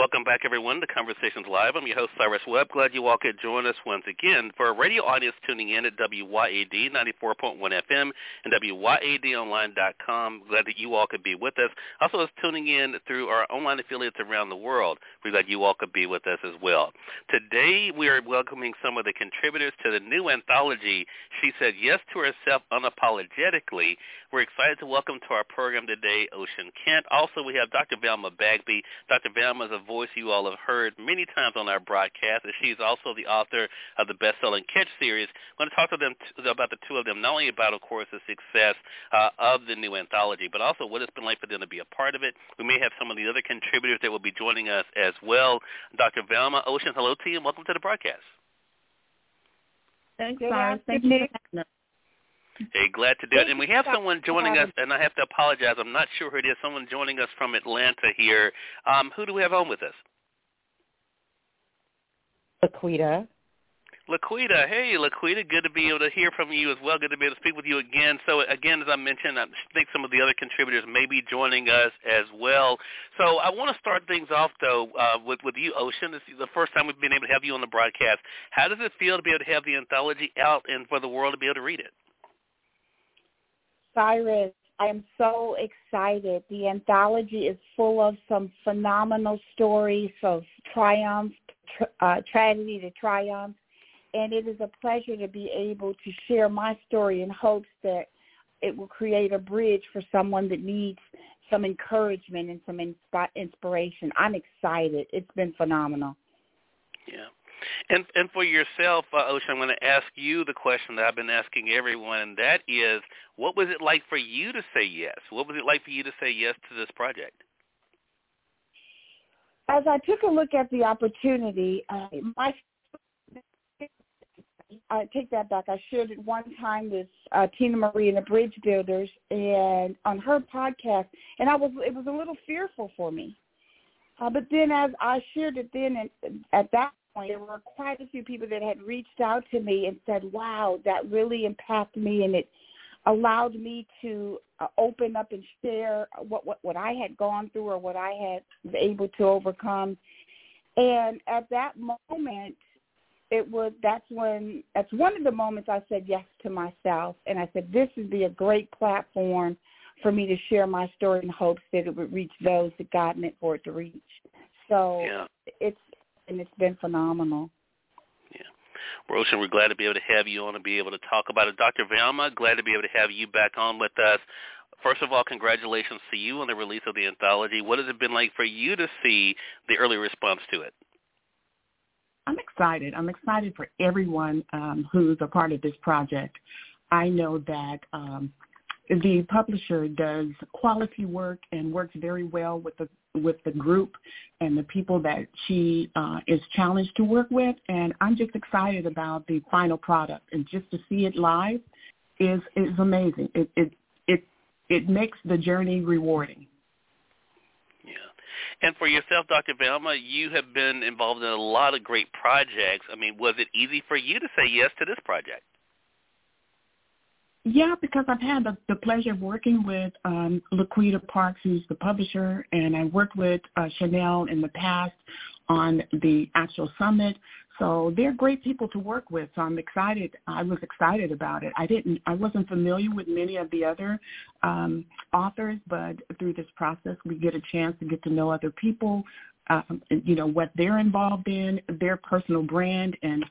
Welcome back, everyone, to Conversations Live. I'm your host, Cyrus Webb. Glad you all could join us once again. For a radio audience tuning in at WYAD 94.1 FM and WYADonline.com, glad that you all could be with us. Also, is tuning in through our online affiliates around the world. We're glad you all could be with us as well. Today, we are welcoming some of the contributors to the new anthology, She Said Yes to Herself Unapologetically. We're excited to welcome to our program today Ocean Kent. Also, we have Dr. Velma Bagby. Dr. Velma is a voice you all have heard many times on our broadcast, and she's also the author of the best-selling Catch series. I'm going to talk to them t- about the two of them, not only about, of course, the success uh, of the new anthology, but also what it's been like for them to be a part of it. We may have some of the other contributors that will be joining us as well. Dr. Velma Ocean, hello to you, and welcome to the broadcast. Thanks, Cyrus. Thank you Hey, glad to do it. And we have someone joining us, and I have to apologize. I'm not sure who it is. Someone joining us from Atlanta here. Um, who do we have on with us? Laquita. Laquita, hey, Laquita, good to be able to hear from you as well. Good to be able to speak with you again. So again, as I mentioned, I think some of the other contributors may be joining us as well. So I want to start things off though uh, with with you, Ocean. This is the first time we've been able to have you on the broadcast. How does it feel to be able to have the anthology out and for the world to be able to read it? Cyrus, I am so excited. The anthology is full of some phenomenal stories of triumph, tr- uh, tragedy to triumph, and it is a pleasure to be able to share my story in hopes that it will create a bridge for someone that needs some encouragement and some insp- inspiration. I'm excited. It's been phenomenal. Yeah. And and for yourself, uh, Ocean, I'm going to ask you the question that I've been asking everyone, and that is, what was it like for you to say yes? What was it like for you to say yes to this project? As I took a look at the opportunity, uh, my I take that back. I shared it one time with uh, Tina Marie and the Bridge Builders, and on her podcast, and I was it was a little fearful for me. Uh, but then, as I shared it then, and at that point, there were quite a few people that had reached out to me and said, "Wow, that really impacted me," and it allowed me to uh, open up and share what, what what I had gone through or what I had been able to overcome. And at that moment, it was that's when that's one of the moments I said yes to myself, and I said this would be a great platform for me to share my story in hopes that it would reach those that God meant for it to reach. So yeah. And it's been phenomenal. Yeah. Roshan, we're glad to be able to have you on and be able to talk about it. Dr. Velma, glad to be able to have you back on with us. First of all, congratulations to you on the release of the anthology. What has it been like for you to see the early response to it? I'm excited. I'm excited for everyone um, who's a part of this project. I know that um, the publisher does quality work and works very well with the with the group and the people that she uh, is challenged to work with. And I'm just excited about the final product and just to see it live is is amazing. It it it it makes the journey rewarding. Yeah. And for yourself, Dr. Velma, you have been involved in a lot of great projects. I mean, was it easy for you to say yes to this project? Yeah, because I've had the, the pleasure of working with um, Laquita Parks, who's the publisher, and I worked with uh, Chanelle in the past on the actual summit. So they're great people to work with. So I'm excited. I was excited about it. I didn't. I wasn't familiar with many of the other um, authors, but through this process, we get a chance to get to know other people. Um, you know what they're involved in, their personal brand, and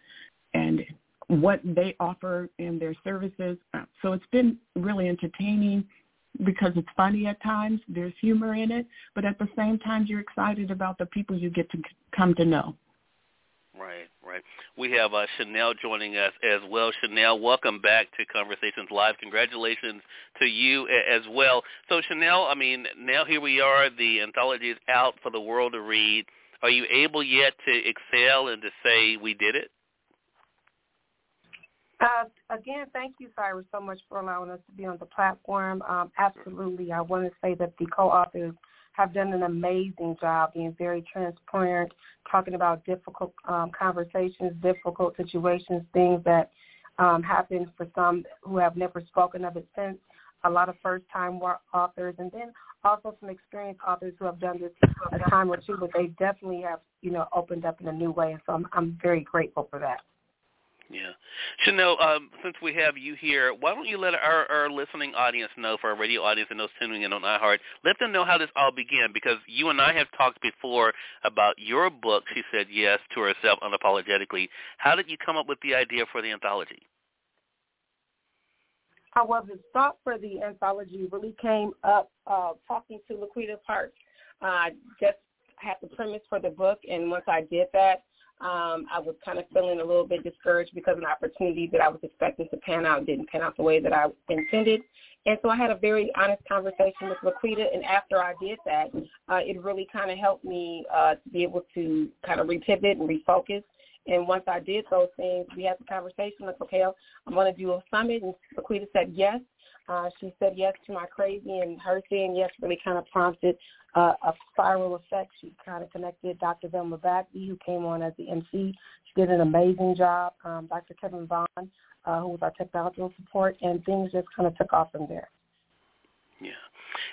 and what they offer in their services. Uh, so it's been really entertaining because it's funny at times. There's humor in it, but at the same time, you're excited about the people you get to come to know. Right, right. We have uh, Chanelle joining us as well. Chanelle, welcome back to Conversations Live. Congratulations to you as well. So Chanelle, I mean, now here we are. The anthology is out for the world to read. Are you able yet to excel and to say we did it? Uh, again, thank you, Cyrus, so much for allowing us to be on the platform. Um, absolutely. I want to say that the co-authors have done an amazing job being very transparent, talking about difficult um, conversations, difficult situations, things that um, happen for some who have never spoken of it since, a lot of first-time authors, and then also some experienced authors who have done this a time or two, but they definitely have, you know, opened up in a new way. And so I'm, I'm very grateful for that. Yeah. Chanelle, um, since we have you here, why don't you let our, our listening audience know, for our radio audience and those tuning in on iHeart, let them know how this all began because you and I have talked before about your book, She Said Yes to Herself Unapologetically. How did you come up with the idea for the anthology? However, the thought for the anthology really came up uh, talking to Laquita Parks. I uh, just had the premise for the book, and once I did that, um, I was kind of feeling a little bit discouraged because an opportunity that I was expecting to pan out didn't pan out the way that I intended. And so I had a very honest conversation with Laquita, and after I did that, uh, it really kind of helped me uh, to be able to kind of repivot and refocus. And once I did those things, we had the conversation like, okay, I'm going to do a summit, and Laquita said yes. Uh, she said yes to my crazy, and her saying yes really kind of prompted uh, a spiral effect. She kind of connected Dr. Velma Bagby, who came on as the MC. She did an amazing job. Um, Dr. Kevin Vaughn, uh, who was our technological support, and things just kind of took off from there. Yeah.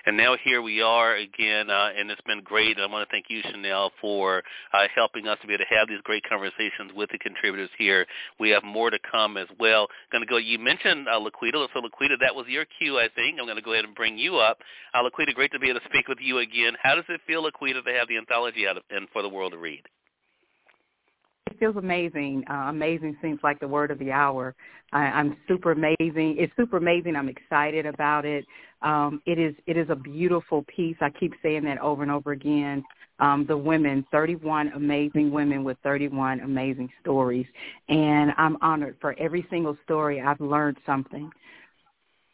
And now here we are again, uh, and it's been great. And I want to thank you, Chanelle, for uh, helping us to be able to have these great conversations with the contributors here. We have more to come as well. Going to go. You mentioned uh, Laquita, so Laquita, that was your cue, I think. I'm going to go ahead and bring you up. Uh, Laquita, great to be able to speak with you again. How does it feel, Laquita, to have the anthology out of, and for the world to read? Feels amazing. Uh, amazing seems like the word of the hour. I, I'm super amazing. It's super amazing. I'm excited about it. Um, it is it is a beautiful piece. I keep saying that over and over again. Um, the women, 31 amazing women with 31 amazing stories, and I'm honored for every single story. I've learned something.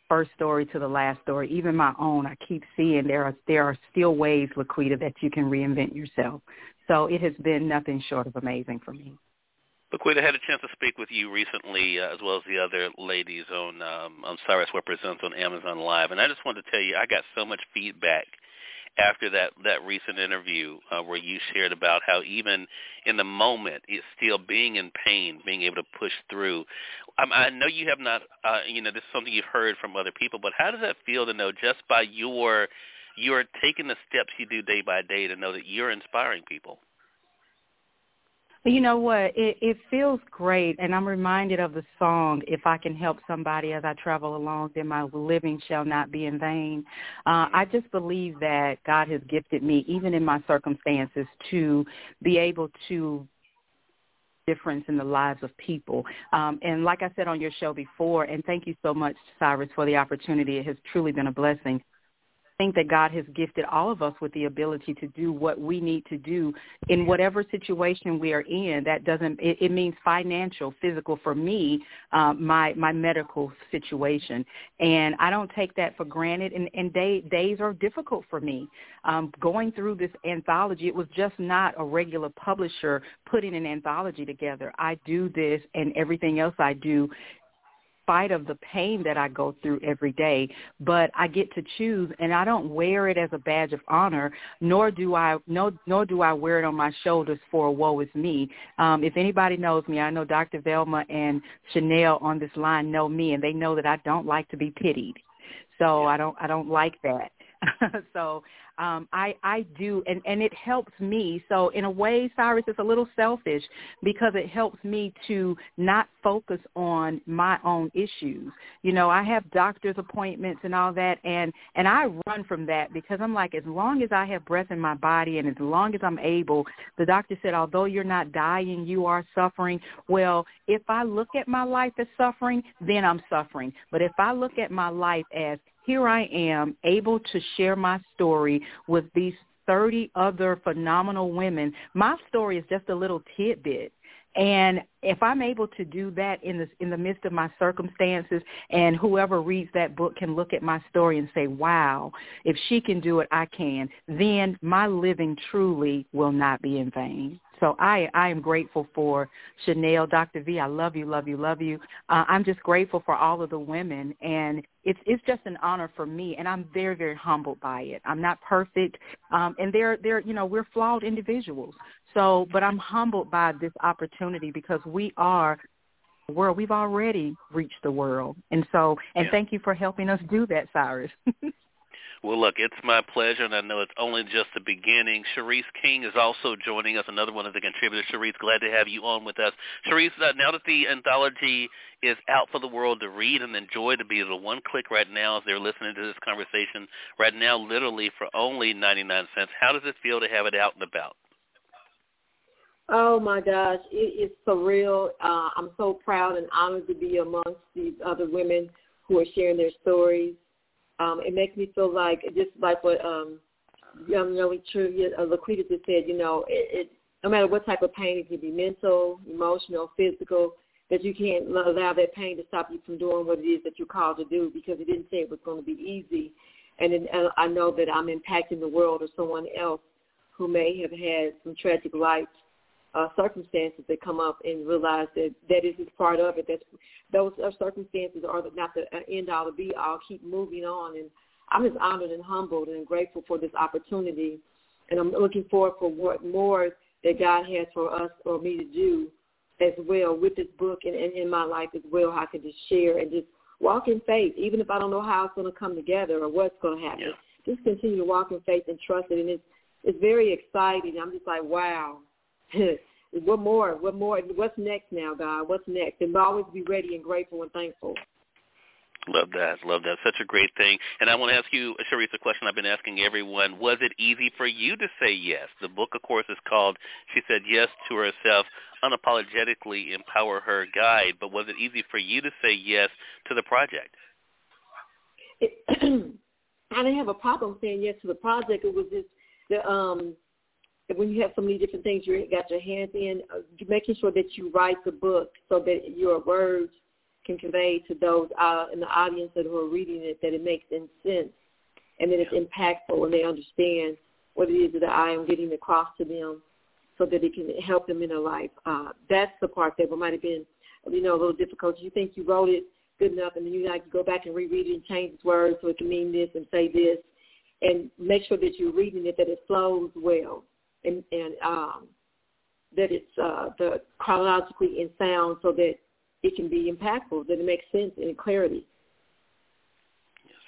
First story to the last story, even my own. I keep seeing there are there are still ways, Laquita, that you can reinvent yourself. So it has been nothing short of amazing for me. Laquita, had a chance to speak with you recently, uh, as well as the other ladies on um, on Cyrus Represents on Amazon Live, and I just wanted to tell you, I got so much feedback after that that recent interview uh, where you shared about how even in the moment, it's still being in pain, being able to push through. Um, I know you have not, uh, you know, this is something you've heard from other people, but how does that feel to know just by your you're taking the steps you do day by day to know that you're inspiring people. You know what? It, it feels great, and I'm reminded of the song, If I Can Help Somebody As I Travel Along, Then My Living Shall Not Be in Vain. Uh, I just believe that God has gifted me, even in my circumstances, to be able to difference in the lives of people. Um, and like I said on your show before, and thank you so much, Cyrus, for the opportunity. It has truly been a blessing think that God has gifted all of us with the ability to do what we need to do in whatever situation we are in. That doesn't it, it means financial, physical for me, um, my my medical situation, and I don't take that for granted. And, and day, days are difficult for me. Um, going through this anthology, it was just not a regular publisher putting an anthology together. I do this and everything else I do spite of the pain that I go through every day, but I get to choose and I don't wear it as a badge of honor, nor do I no, nor do I wear it on my shoulders for woe is me. Um, if anybody knows me, I know Dr. Velma and Chanelle on this line know me and they know that I don't like to be pitied. So I don't I don't like that. so um, I I do, and and it helps me. So in a way, Cyrus is a little selfish because it helps me to not focus on my own issues. You know, I have doctor's appointments and all that, and and I run from that because I'm like, as long as I have breath in my body and as long as I'm able, the doctor said, although you're not dying, you are suffering. Well, if I look at my life as suffering, then I'm suffering. But if I look at my life as here I am able to share my story with these 30 other phenomenal women. My story is just a little tidbit. And if I'm able to do that in the in the midst of my circumstances, and whoever reads that book can look at my story and say, "Wow, if she can do it, I can," then my living truly will not be in vain. So I I am grateful for Chanelle, Dr. V. I love you, love you, love you. Uh, I'm just grateful for all of the women, and it's it's just an honor for me, and I'm very very humbled by it. I'm not perfect, um, and they're they're you know we're flawed individuals. So, but I'm humbled by this opportunity because we are world. We've already reached the world. And so, and yeah. thank you for helping us do that, Cyrus. well, look, it's my pleasure, and I know it's only just the beginning. Charise King is also joining us, another one of the contributors. Charise, glad to have you on with us. Charise, uh, now that the anthology is out for the world to read and enjoy, to be able to one click right now as they're listening to this conversation right now, literally for only 99 cents, how does it feel to have it out and about? Oh my gosh, it is surreal. Uh, I'm so proud and honored to be amongst these other women who are sharing their stories. Um, it makes me feel like just like what um, young really true. Uh, Laquita just said. You know, it, it no matter what type of pain, it can be mental, emotional, physical. That you can't allow that pain to stop you from doing what it is that you're called to do because it didn't say it was going to be easy. And, it, and I know that I'm impacting the world or someone else who may have had some tragic life uh, circumstances that come up and realize that that is just part of it. That those circumstances are not the end all to be all. Keep moving on, and I'm just honored and humbled and grateful for this opportunity, and I'm looking forward for what more that God has for us or me to do as well with this book and, and in my life as well. How I can just share and just walk in faith, even if I don't know how it's going to come together or what's going to happen. Yeah. Just continue to walk in faith and trust it, and it's it's very exciting. I'm just like, wow, what more? What more? What's next now, God? What's next? And always be ready and grateful and thankful. Love that. Love that. Such a great thing. And I want to ask you, Charise, a question I've been asking everyone. Was it easy for you to say yes? The book, of course, is called She Said Yes to Herself, Unapologetically Empower Her Guide. But was it easy for you to say yes to the project? It, I didn't have a problem saying yes to the project. It was just the um when you have so many different things you got your hands in, uh, making sure that you write the book so that your words can convey to those uh, in the audience that who are reading it that it makes sense and that it's impactful and they understand what it is that I am getting across to them so that it can help them in their life. Uh, that's the part that might have been, you know, a little difficult. You think you wrote it good enough and then you like to go back and reread it and change its words so it can mean this and say this and make sure that you're reading it, that it flows well and, and um, that it's uh, the chronologically in sound so that it can be impactful, that it makes sense and clarity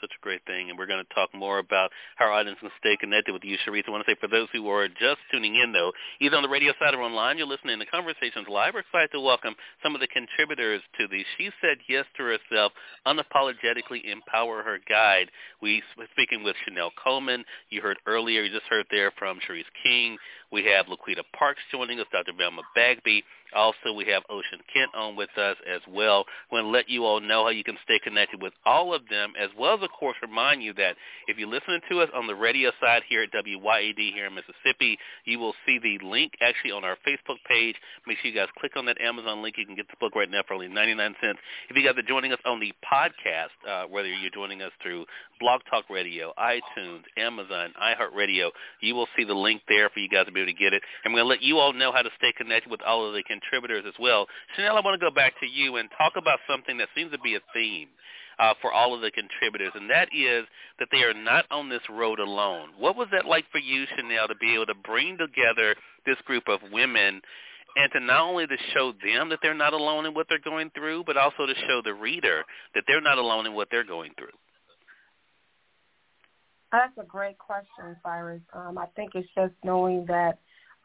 such a great thing, and we're going to talk more about how our audience can stay connected with you, Charise. I want to say for those who are just tuning in, though, either on the radio side or online, you're listening to Conversations Live. We're excited to welcome some of the contributors to the She Said Yes to Herself, Unapologetically Empower Her Guide. We're speaking with Chanelle Coleman. You heard earlier, you just heard there from Charise King. We have Laquita Parks joining us, Dr. Velma Bagby. Also, we have Ocean Kent on with us as well. we want to let you all know how you can stay connected with all of them, as well as, of course, remind you that if you're listening to us on the radio side here at WYAD here in Mississippi, you will see the link actually on our Facebook page. Make sure you guys click on that Amazon link. You can get the book right now for only 99 cents. If you guys are joining us on the podcast, uh, whether you're joining us through Blog Talk Radio, iTunes, Amazon, iHeartRadio, you will see the link there for you guys to be able to get it. And we're going to let you all know how to stay connected with all of the contributors as well. Chanelle, I want to go back to you and talk about something that seems to be a theme uh, for all of the contributors, and that is that they are not on this road alone. What was that like for you, Chanelle, to be able to bring together this group of women and to not only to show them that they're not alone in what they're going through, but also to show the reader that they're not alone in what they're going through? That's a great question, Cyrus. Um, I think it's just knowing that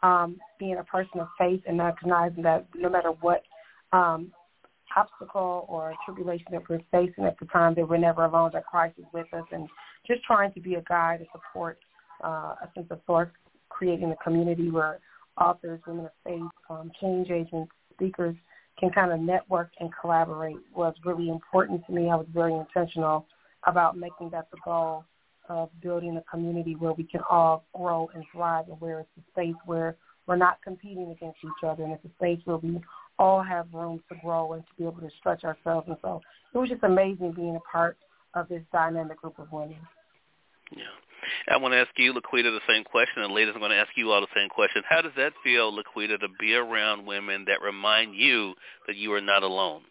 um, being a person of faith and recognizing that no matter what um, obstacle or tribulation that we're facing at the time, that we're never alone, that Christ is with us, and just trying to be a guide, a support, uh, a sense of source, creating a community where authors, women of faith, um, change agents, speakers can kind of network and collaborate was really important to me. I was very intentional about making that the goal of building a community where we can all grow and thrive and where it's a space where we're not competing against each other and it's a space where we all have room to grow and to be able to stretch ourselves. And so it was just amazing being a part of this dynamic group of women. Yeah. I want to ask you, Laquita, the same question, and ladies, I'm going to ask you all the same question. How does that feel, Laquita, to be around women that remind you that you are not alone?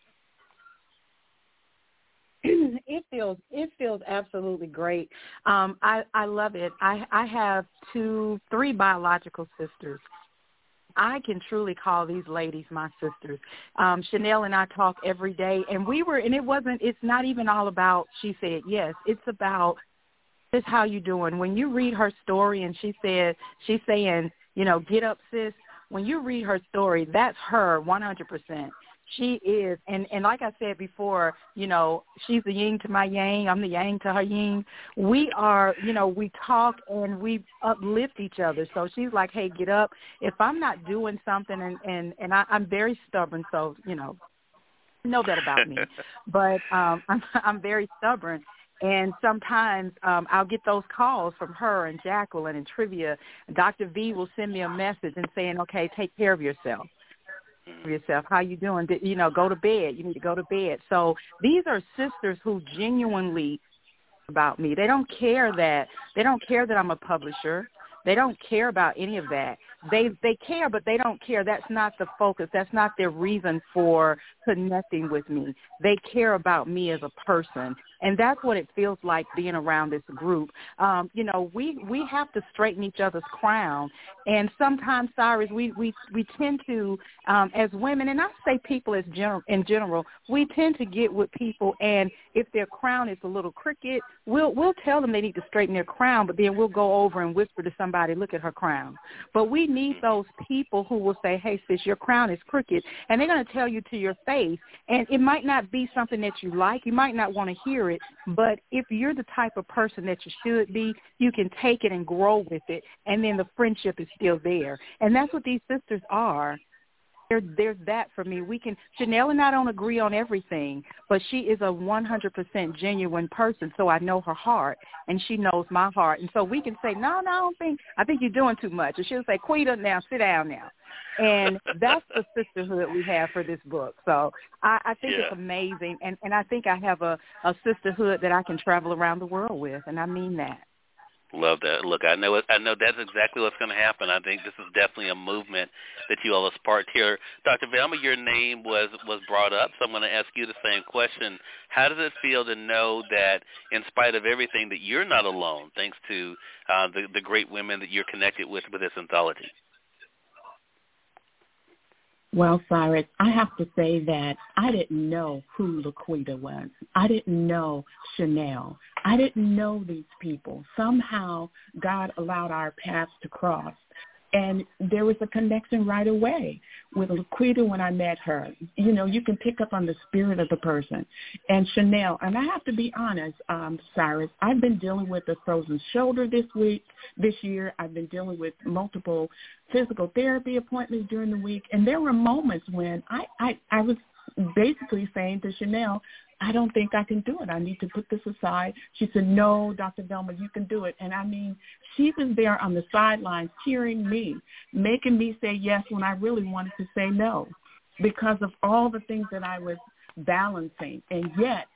it feels it feels absolutely great. Um, I I love it. I I have two, three biological sisters. I can truly call these ladies my sisters. Um, Chanelle and I talk every day, and we were, and it wasn't. It's not even all about. She said yes. It's about this. How you doing? When you read her story, and she said she's saying, you know, get up, sis. When you read her story, that's her 100% she is and and like i said before you know she's the yin to my yang i'm the yang to her yin we are you know we talk and we uplift each other so she's like hey get up if i'm not doing something and and and I, i'm very stubborn so you know know that about me but um i'm i'm very stubborn and sometimes um I'll get those calls from her and Jacqueline and Trivia. Dr. V will send me a message and saying, "Okay, take care of yourself." Yourself. How you doing? You know, go to bed. You need to go to bed. So these are sisters who genuinely about me. They don't care that they don't care that I'm a publisher. They don't care about any of that. They they care, but they don't care. That's not the focus. That's not their reason for connecting with me. They care about me as a person, and that's what it feels like being around this group. Um, you know, we we have to straighten each other's crown, and sometimes, Cyrus, we we we tend to, um, as women, and I say people as general in general, we tend to get with people, and if their crown is a little crooked, we'll we'll tell them they need to straighten their crown, but then we'll go over and whisper to somebody, look at her crown. But we need those people who will say, hey, sis, your crown is crooked, and they're going to tell you to your face, and it might not be something that you like, you might not want to but if you're the type of person that you should be, you can take it and grow with it, and then the friendship is still there. And that's what these sisters are. There, there's that for me. We can Chanelle and I don't agree on everything, but she is a 100% genuine person, so I know her heart, and she knows my heart, and so we can say, no, no, I don't think. I think you're doing too much, and she'll say, Quita, now sit down now, and that's the sisterhood we have for this book. So I, I think yeah. it's amazing, and and I think I have a a sisterhood that I can travel around the world with, and I mean that. Love that. Look, I know I know that's exactly what's going to happen. I think this is definitely a movement that you all have sparked here. Dr. Velma, your name was was brought up, so I'm going to ask you the same question. How does it feel to know that, in spite of everything, that you're not alone, thanks to uh, the the great women that you're connected with with this anthology? Well, Cyrus, I have to say that I didn't know who Laquita was. I didn't know Chanelle. I didn't know these people. Somehow God allowed our paths to cross. And there was a connection right away with Laquita when I met her. You know, you can pick up on the spirit of the person. And Chanelle, and I have to be honest, um, Cyrus, I've been dealing with a frozen shoulder this week, this year. I've been dealing with multiple physical therapy appointments during the week. And there were moments when I, I, I was basically saying to Chanelle, I don't think I can do it. I need to put this aside. She said, no, Dr. Velma, you can do it. And I mean, she was there on the sidelines cheering me, making me say yes when I really wanted to say no because of all the things that I was balancing. And yet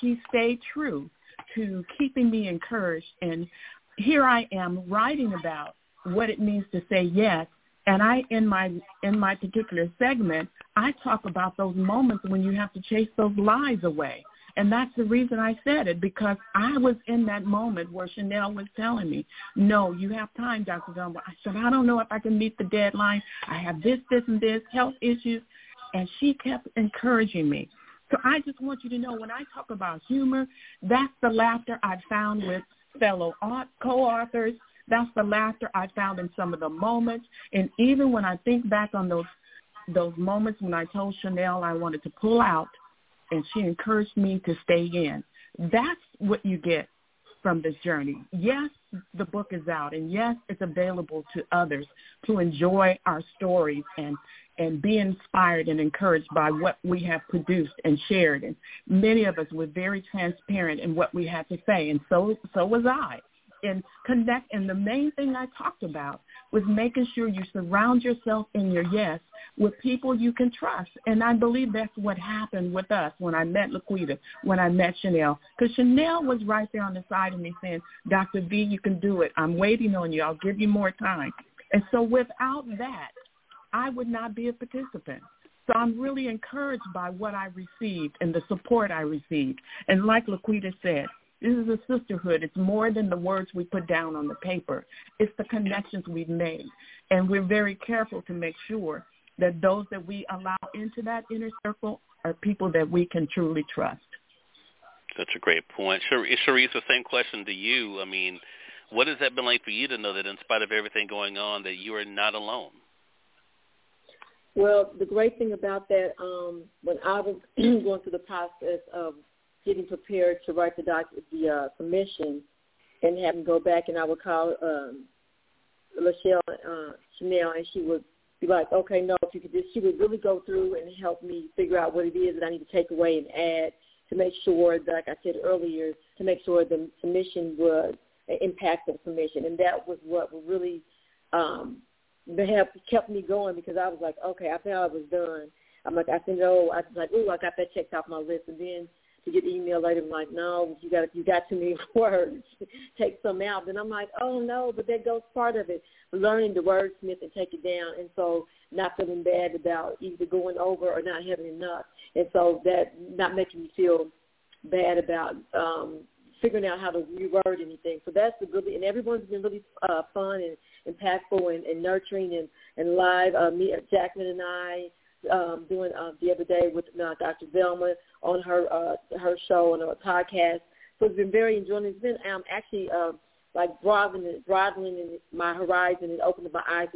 she stayed true to keeping me encouraged. And here I am writing about what it means to say yes and I in my in my particular segment, I talk about those moments when you have to chase those lies away. And that's the reason I said it because I was in that moment where Chanelle was telling me, no, you have time, Dr. Dunbar. I said, I don't know if I can meet the deadline. I have this, this, and this, health issues. And she kept encouraging me. So I just want you to know when I talk about humor, that's the laughter I found with fellow co-authors. That's the laughter I found in some of the moments. And even when I think back on those those moments when I told Chanelle I wanted to pull out and she encouraged me to stay in. That's what you get from this journey. Yes, the book is out and yes, it's available to others to enjoy our stories and and be inspired and encouraged by what we have produced and shared. And many of us were very transparent in what we had to say, and so so was I. and connect. And the main thing I talked about was making sure you surround yourself in your yes with people you can trust. And I believe that's what happened with us when I met Laquita, when I met Chanelle. Because Chanelle was right there on the side of me saying, Dr. V, you can do it. I'm waiting on you. I'll give you more time. And so without that, I would not be a participant. So I'm really encouraged by what I received and the support I received. And like Laquita said, this is a sisterhood. It's more than the words we put down on the paper. It's the connections we've made. And we're very careful to make sure that those that we allow into that inner circle are people that we can truly trust. Such a great point. Charise, the same question to you. I mean, what has that been like for you to know that in spite of everything going on, that you are not alone? Well, the great thing about that, um, when I was going through the process of getting prepared to write the doc, the uh, submission, and having go back, and I would call um, Lachelle uh, Chanelle, and she would be like, "Okay, no, if you could just," she would really go through and help me figure out what it is that I need to take away and add to make sure, that, like I said earlier, to make sure the submission was an impactful submission, and that was what really um, helped kept me going because I was like, okay, I thought I was done. I'm like, I said, oh, I was like, oh, I got that checked off my list, and then to get the email later, I'm like, no, you got you got too many words, take some out. And I'm like, oh no, but that goes part of it, learning the wordsmith and take it down, and so not feeling bad about either going over or not having enough, and so that not making me feel bad about um, figuring out how to reword anything. So that's the good, and everyone's been really uh, fun and impactful and, and nurturing and, and live. Uh, me, Jacqueline and I um, doing uh, the other day with uh, Dr. Velma on her uh, her show and her podcast. So it's been very enjoying. It's been um, actually uh, like broadening, broadening my horizon and opening my eyes.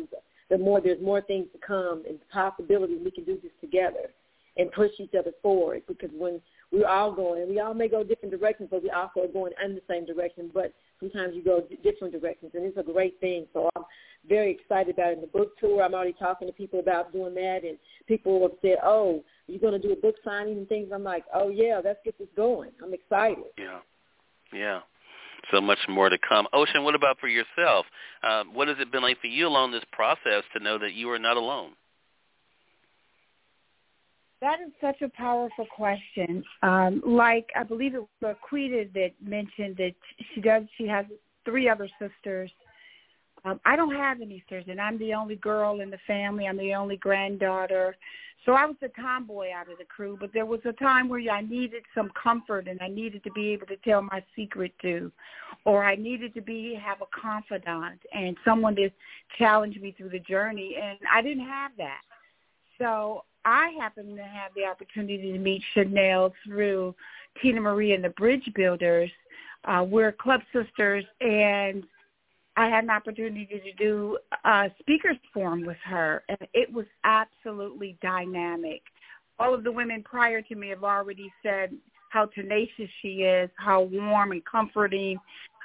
The more there's more things to come and possibilities we can do this together and push each other forward. Because when we're all going, we all may go different directions, but we also are going in the same direction. But sometimes you go different directions, and it's a great thing. So I'm very excited about it. In the book tour, I'm already talking to people about doing that, and people have said, "Oh, you're going to do a book signing and things." I'm like, "Oh yeah, let's get this going." I'm excited. Yeah, yeah. So much more to come. Ocean, what about for yourself? Uh, what has it been like for you along this process to know that you are not alone? That is such a powerful question. Um, like I believe it was Laquita that mentioned that she does. She has three other sisters. Um, I don't have any sisters, and I'm the only girl in the family. I'm the only granddaughter, so I was the tomboy out of the crew. But there was a time where I needed some comfort, and I needed to be able to tell my secret to, or I needed to be have a confidant and someone to challenge me through the journey, and I didn't have that. So I happened to have the opportunity to meet Chanelle through Tina Marie and the Bridge Builders. Uh, we're club sisters, and I had an opportunity to do a speakers forum with her, and it was absolutely dynamic. All of the women prior to me have already said how tenacious she is, how warm and comforting,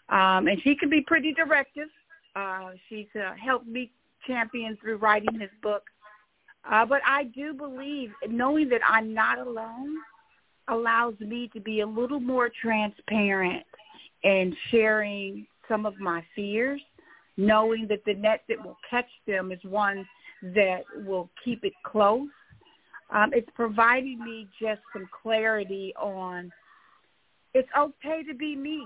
um, and she can be pretty directive. Uh, she's uh, helped me champion through writing this book uh, but I do believe knowing that I'm not alone allows me to be a little more transparent and sharing some of my fears, knowing that the net that will catch them is one that will keep it close. Um, it's providing me just some clarity on it's okay to be me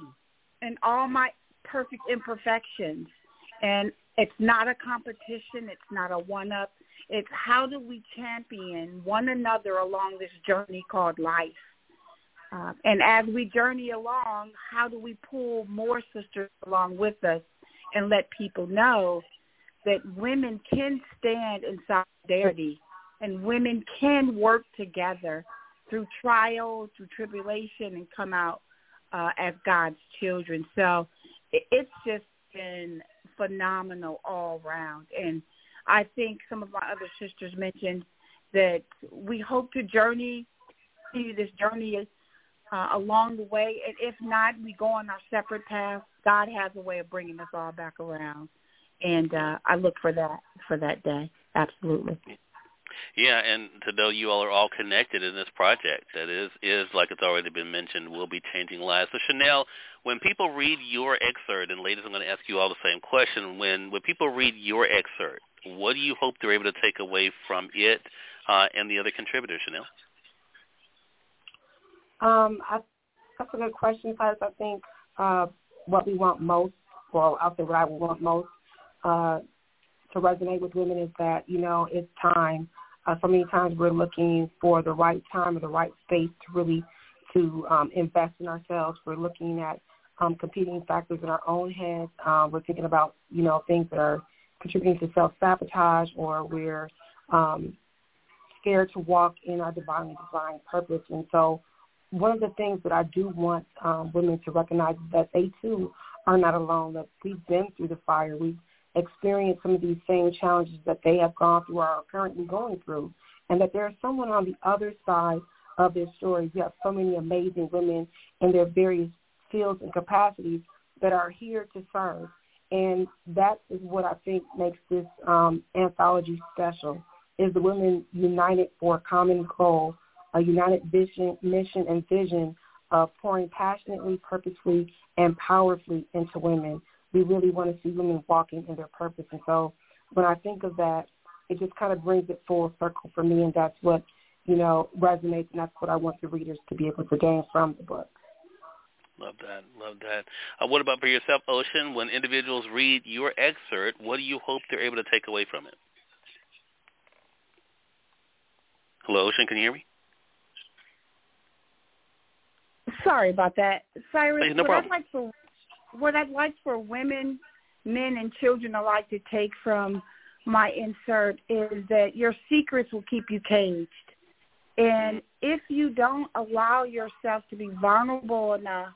and all my perfect imperfections. And it's not a competition. It's not a one-up. It's how do we champion one another along this journey called life? Uh, and as we journey along, how do we pull more sisters along with us and let people know that women can stand in solidarity and women can work together through trial, through tribulation, and come out uh, as God's children. So it's just been phenomenal all around. And I think some of my other sisters mentioned that we hope to journey, see this journey is uh, along the way. And if not, we go on our separate paths. God has a way of bringing us all back around. And uh, I look for that for that day. Absolutely. Yeah, and to know you all are all connected in this project that is is like it's already been mentioned will be changing lives. So Chanelle, when people read your excerpt, and ladies, I'm going to ask you all the same question. When when people read your excerpt, what do you hope they're able to take away from it uh, and the other contributors, Chanelle? Um, I, that's a good question, because I think uh, what we want most, well, I'll say what I would want most uh, to resonate with women is that, you know, it's time. Uh, so many times we're looking for the right time or the right space to really to um, invest in ourselves. We're looking at um, competing factors in our own heads. Um, we're thinking about, you know, things that are contributing to self-sabotage or we're um, scared to walk in our divinely designed purpose. And so one of the things that I do want um, women to recognize is that they too are not alone, that we've been through the fire. We've experienced some of these same challenges that they have gone through or are currently going through, and that there is someone on the other side of their story. You have so many amazing women in their various fields and capacities that are here to serve. And that is what I think makes this um, anthology special, is the women united for a common goal, a united vision, mission and vision of pouring passionately, purposefully, and powerfully into women. We really want to see women walking in their purpose. And so when I think of that, it just kind of brings it full circle for me, and that's what, you know, resonates, and that's what I want the readers to be able to gain from the book. Love that. Love that. Uh, what about for yourself, Ocean? When individuals read your excerpt, what do you hope they're able to take away from it? Hello, Ocean. Can you hear me? Sorry about that, Cyrus. Hey, no what problem. I'd like for what I'd like for women, men, and children alike to take from my insert is that your secrets will keep you caged. And if you don't allow yourself to be vulnerable enough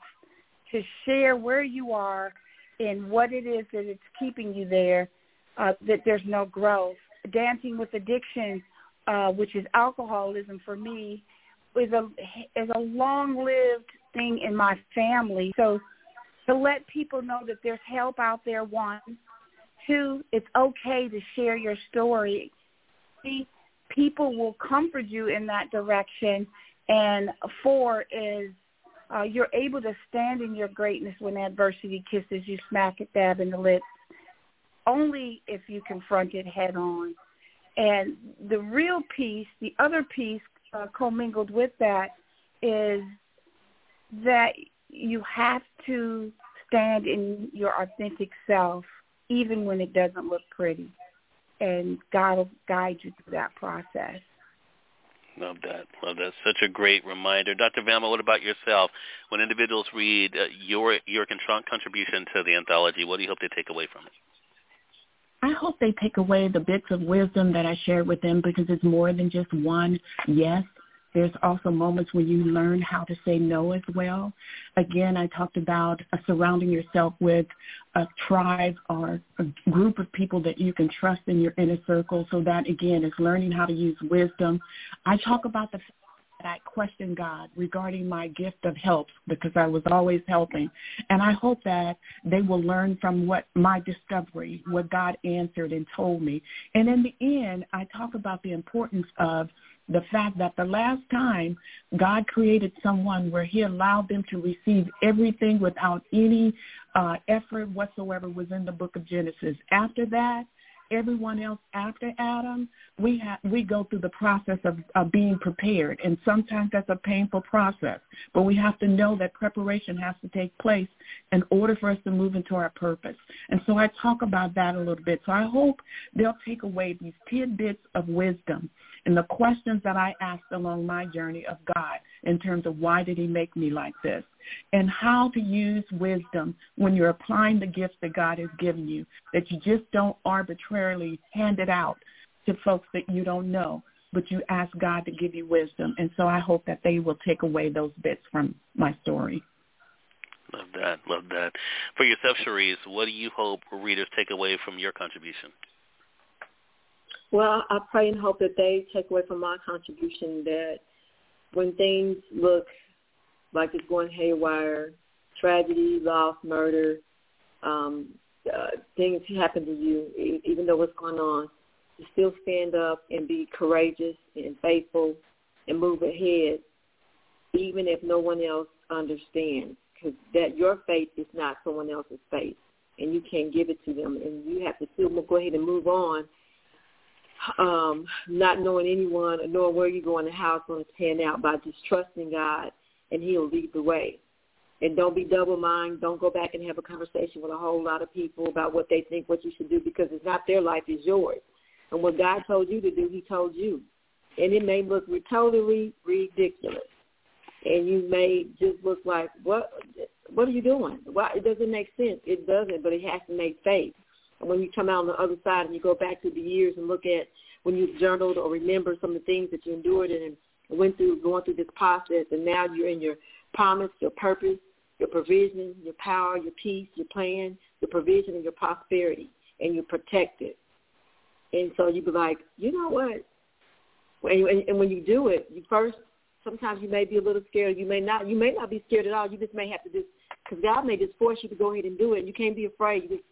to share where you are and what it is that it's keeping you there, uh, that there's no growth. Dancing with addiction, uh, which is alcoholism for me, is a is a long-lived thing in my family. So to let people know that there's help out there, one. Two, it's okay to share your story. Three, people will comfort you in that direction. And four is uh, you're able to stand in your greatness when adversity kisses you smack it dab in the lips, only if you confront it head on. And the real piece, the other piece uh, commingled with that is that you have to stand in your authentic self even when it doesn't look pretty. And God will guide you through that process. Love that. Love that. Such a great reminder. Dr. Velma, what about yourself? When individuals read uh, your your contr- contribution to the anthology, what do you hope they take away from it? I hope they take away the bits of wisdom that I shared with them because it's more than just one yes. There's also moments when you learn how to say no as well. Again, I talked about uh, surrounding yourself with a tribe or a group of people that you can trust in your inner circle. So that again is learning how to use wisdom. I talk about the fact that I questioned God regarding my gift of help because I was always helping. And I hope that they will learn from what my discovery, what God answered and told me. And in the end, I talk about the importance of the fact that the last time God created someone where he allowed them to receive everything without any uh, effort whatsoever was in the book of Genesis. After that, everyone else after Adam, we have we go through the process of, of being prepared, and sometimes that's a painful process. But we have to know that preparation has to take place in order for us to move into our purpose. And so I talk about that a little bit. So I hope they'll take away these tidbits of wisdom and the questions that I asked along my journey of God in terms of why did he make me like this and how to use wisdom when you're applying the gifts that God has given you, that you just don't arbitrarily hand it out to folks that you don't know, but you ask God to give you wisdom. And so I hope that they will take away those bits from my story. Love that. Love that. For yourself, Charise, what do you hope readers take away from your contribution? Well, I pray and hope that they take away from my contribution that when things look like it's going haywire, tragedy, loss, murder, um, uh, things happen to you, even though what's going on, to still stand up and be courageous and faithful and move ahead, even if no one else understands. because that your faith is not someone else's faith, and you can't give it to them, and you have to still go ahead and move on, um, not knowing anyone or knowing where you're going and how it's going to pan out by just trusting God, and He'll lead the way. And don't be double-minded. Don't go back and have a conversation with a whole lot of people about what they think what you should do because it's not their life, it's yours. And what God told you to do, He told you. And it may look totally ridiculous and you may just look like, what what are you doing? Why it doesn't make sense. It doesn't, but it has to make faith. And when you come out on the other side and you go back through the years and look at when you've journaled or remember some of the things that you endured and went through going through this process and now you're in your promise, your purpose, your provision, your power, your peace, your plan, your provision and your prosperity and you're protected. And so you be like, you know what? And, and when you do it, you first sometimes you may be a little scared. You may not. You may not be scared at all. You just may have to just because God may just force you to go ahead and do it. You can't be afraid. You just,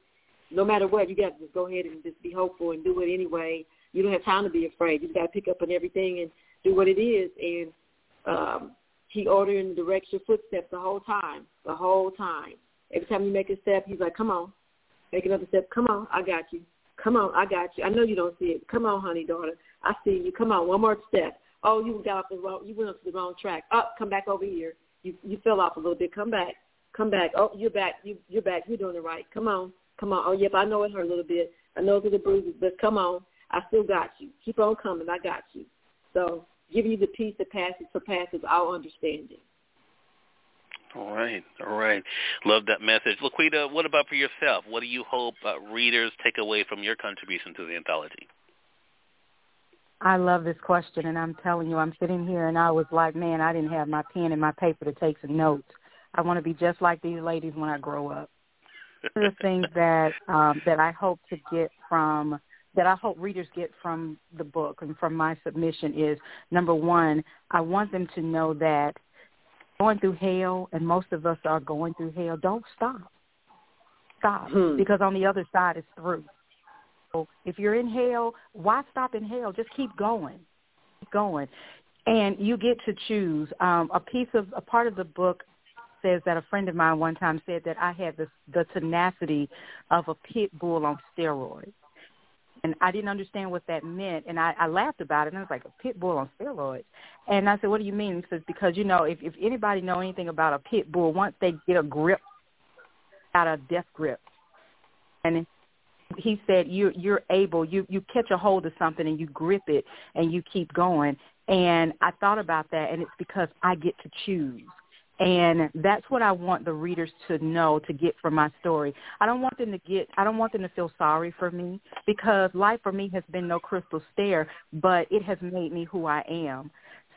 no matter what, you got to just go ahead and just be hopeful and do it anyway. You don't have time to be afraid. You got to pick up on everything and do what it is. And um, He ordered and directs your footsteps the whole time. The whole time. Every time you make a step, He's like, "Come on, make another step. Come on, I got you. Come on, I got you. I know you don't see it. Come on, honey, daughter. I see you. Come on, one more step oh, you got off the wrong, you went off the wrong track. Up, oh, come back over here. You you fell off a little bit. Come back, come back. Oh, you're back. You you're back. You're doing it right. Come on, come on. Oh, yep, I know it hurt a little bit. I know it's the bruises, but come on. I still got you. Keep on coming. I got you. So give you the peace that passes surpasses all understanding. All right, all right. Love that message. Laquita, what about for yourself? What do you hope uh, readers take away from your contribution to the anthology? I love this question, and I'm telling you, I'm sitting here, and I was like, man, I didn't have my pen and my paper to take some notes. I want to be just like these ladies when I grow up. One of the things that um, that I hope to get from that I hope readers get from the book and from my submission is number one, I want them to know that going through hell, and most of us are going through hell. Don't stop. Stop, hmm. because on the other side is through. So if you're in hell, why stop in hell? Just keep going, keep going, and you get to choose. Um, a piece of a part of the book says that a friend of mine one time said that I had the the tenacity of a pit bull on steroids. And I didn't understand what that meant, and I, I laughed about it. And I was like, a pit bull on steroids. And I said, what do you mean? He says, because you know, if if anybody know anything about a pit bull, once they get a grip, out of death grip, and he said you're you're able you you catch a hold of something and you grip it and you keep going and i thought about that and it's because i get to choose and that's what i want the readers to know to get from my story i don't want them to get i don't want them to feel sorry for me because life for me has been no crystal stair but it has made me who i am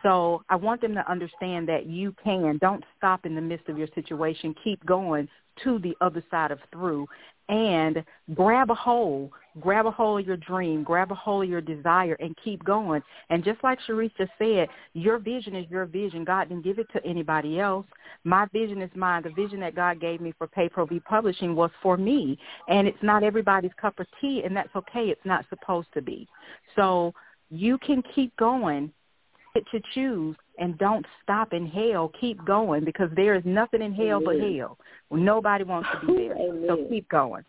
so I want them to understand that you can. Don't stop in the midst of your situation. Keep going to the other side of through and grab a hold, grab a hold of your dream, grab a hold of your desire, and keep going. And just like just said, your vision is your vision. God didn't give it to anybody else. My vision is mine. The vision that God gave me for Pay Pro V Publishing was for me, and it's not everybody's cup of tea, and that's okay. It's not supposed to be. So you can keep going to choose and don't stop in hell. Keep going because there is nothing in hell Amen. but hell. Nobody wants to be there. Amen. So keep going.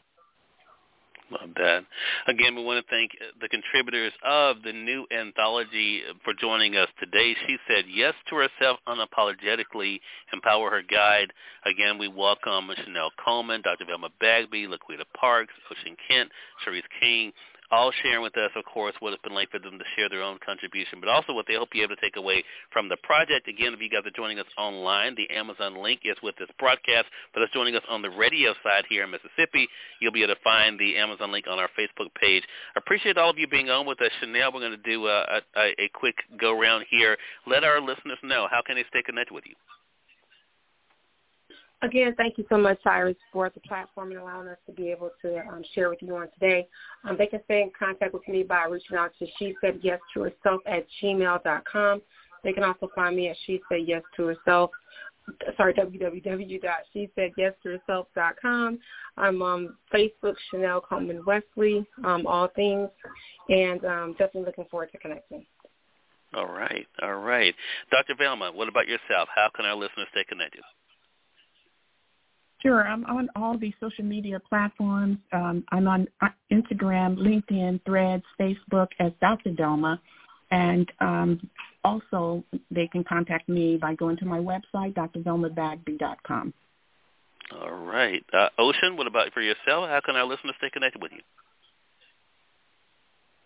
Love that. Again, we want to thank uh, the contributors of the new anthology for joining us today. She said yes to herself unapologetically, empower her guide. Again, we welcome Chanelle Coleman, Dr. Velma Bagby, Laquita Parks, Ocean Kent, Charise King, all sharing with us, of course, what it's been like for them to share their own contribution, but also what they hope you're able to take away from the project. Again, if you guys are joining us online, the Amazon link is with this broadcast. But us joining us on the radio side here in Mississippi, you'll be able to find the Amazon link on our Facebook page. I Appreciate all of you being on with us. Chanelle, we're going to do uh, a, a, a quick go-round here. Let our listeners know, how can they stay connected with you? Again, thank you so much, Cyrus, for the platform and allowing us to be able to um, share with you on today. Um, they can stay in contact with me by reaching out to she said yes to herself at gmail.com. They can also find me at she said yes to herself. Sorry, www.she-said-yes-to-herself.com. I'm on Facebook, Chanelle Coleman Wesley, um, all things, and um, definitely looking forward to connecting. All right, all right. Dr. Velma, what about yourself? How can our listeners stay connected? Sure. I'm on all the social media platforms. Um, I'm on uh, Instagram, LinkedIn, Threads, Facebook as Dr. Velma, And um, also, they can contact me by going to my website, drvelmabagby.com. All right. Uh, Ocean, what about for yourself? How can our listeners stay connected with you?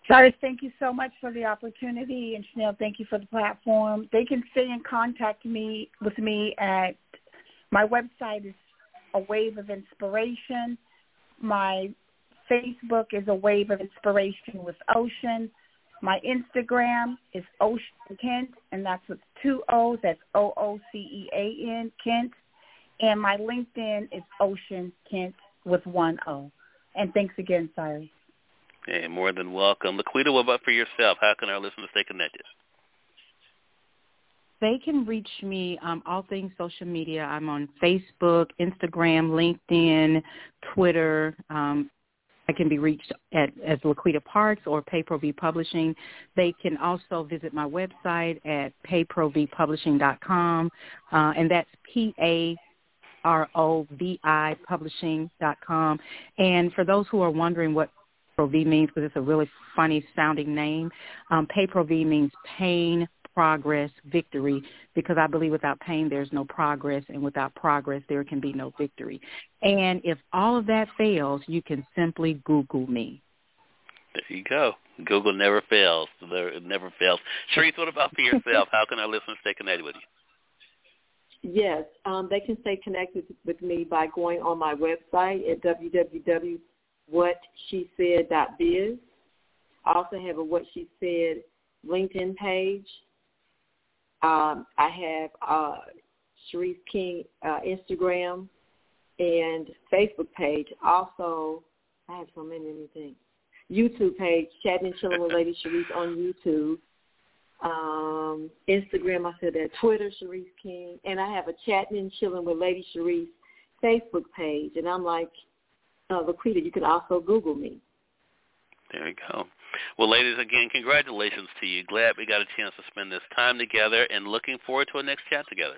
Cyrus, thank you so much for the opportunity, and Chanelle, thank you for the platform. They can stay in contact me with me at my website is a wave of inspiration. My Facebook is a wave of inspiration with Ocean. My Instagram is Ocean Kent, and that's with two O's. That's O O C E A N Kent. And my LinkedIn is Ocean Kent with one O. And thanks again, Cyrus. Hey, more than welcome. Laquita, what about for yourself? How can our listeners stay connected? They can reach me um, all things social media. I'm on Facebook, Instagram, LinkedIn, Twitter. Um, I can be reached at as Laquita Parks or PayProV Publishing. They can also visit my website at payprovpublishing.com, uh, and that's P A R O V I Publishing.com. And for those who are wondering what ProV means because it's a really funny sounding name. Um, Pay V means pain, progress, victory, because I believe without pain there's no progress, and without progress there can be no victory. And if all of that fails, you can simply Google me. There you go. Google never fails. It never fails. Charise, what about for yourself? How can our listeners stay connected with you? Yes, um, they can stay connected with me by going on my website at www whatshesaid.biz. I also have a What She Said LinkedIn page. Um, I have uh, Charise King uh, Instagram and Facebook page. Also, I have so many, many things. YouTube page, Chatting and Chilling with Lady Charise on YouTube. Um, Instagram, I said that. Twitter, Charise King. And I have a Chatting and Chilling with Lady Charise Facebook page. And I'm like, uh, Laquita, you can also Google me. There you go. Well, ladies, again, congratulations to you. Glad we got a chance to spend this time together and looking forward to a next chat together.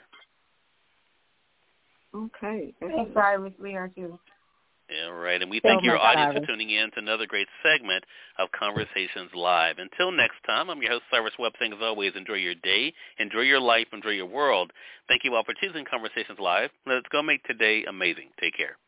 Okay. Thanks, Cyrus. We are too. All right, and we thank your audience for tuning in to another great segment of Conversations Live. Until next time, I'm your host, Cyrus Webb, saying as always, enjoy your day, enjoy your life, enjoy your world. Thank you all for choosing Conversations Live. Let's go make today amazing. Take care.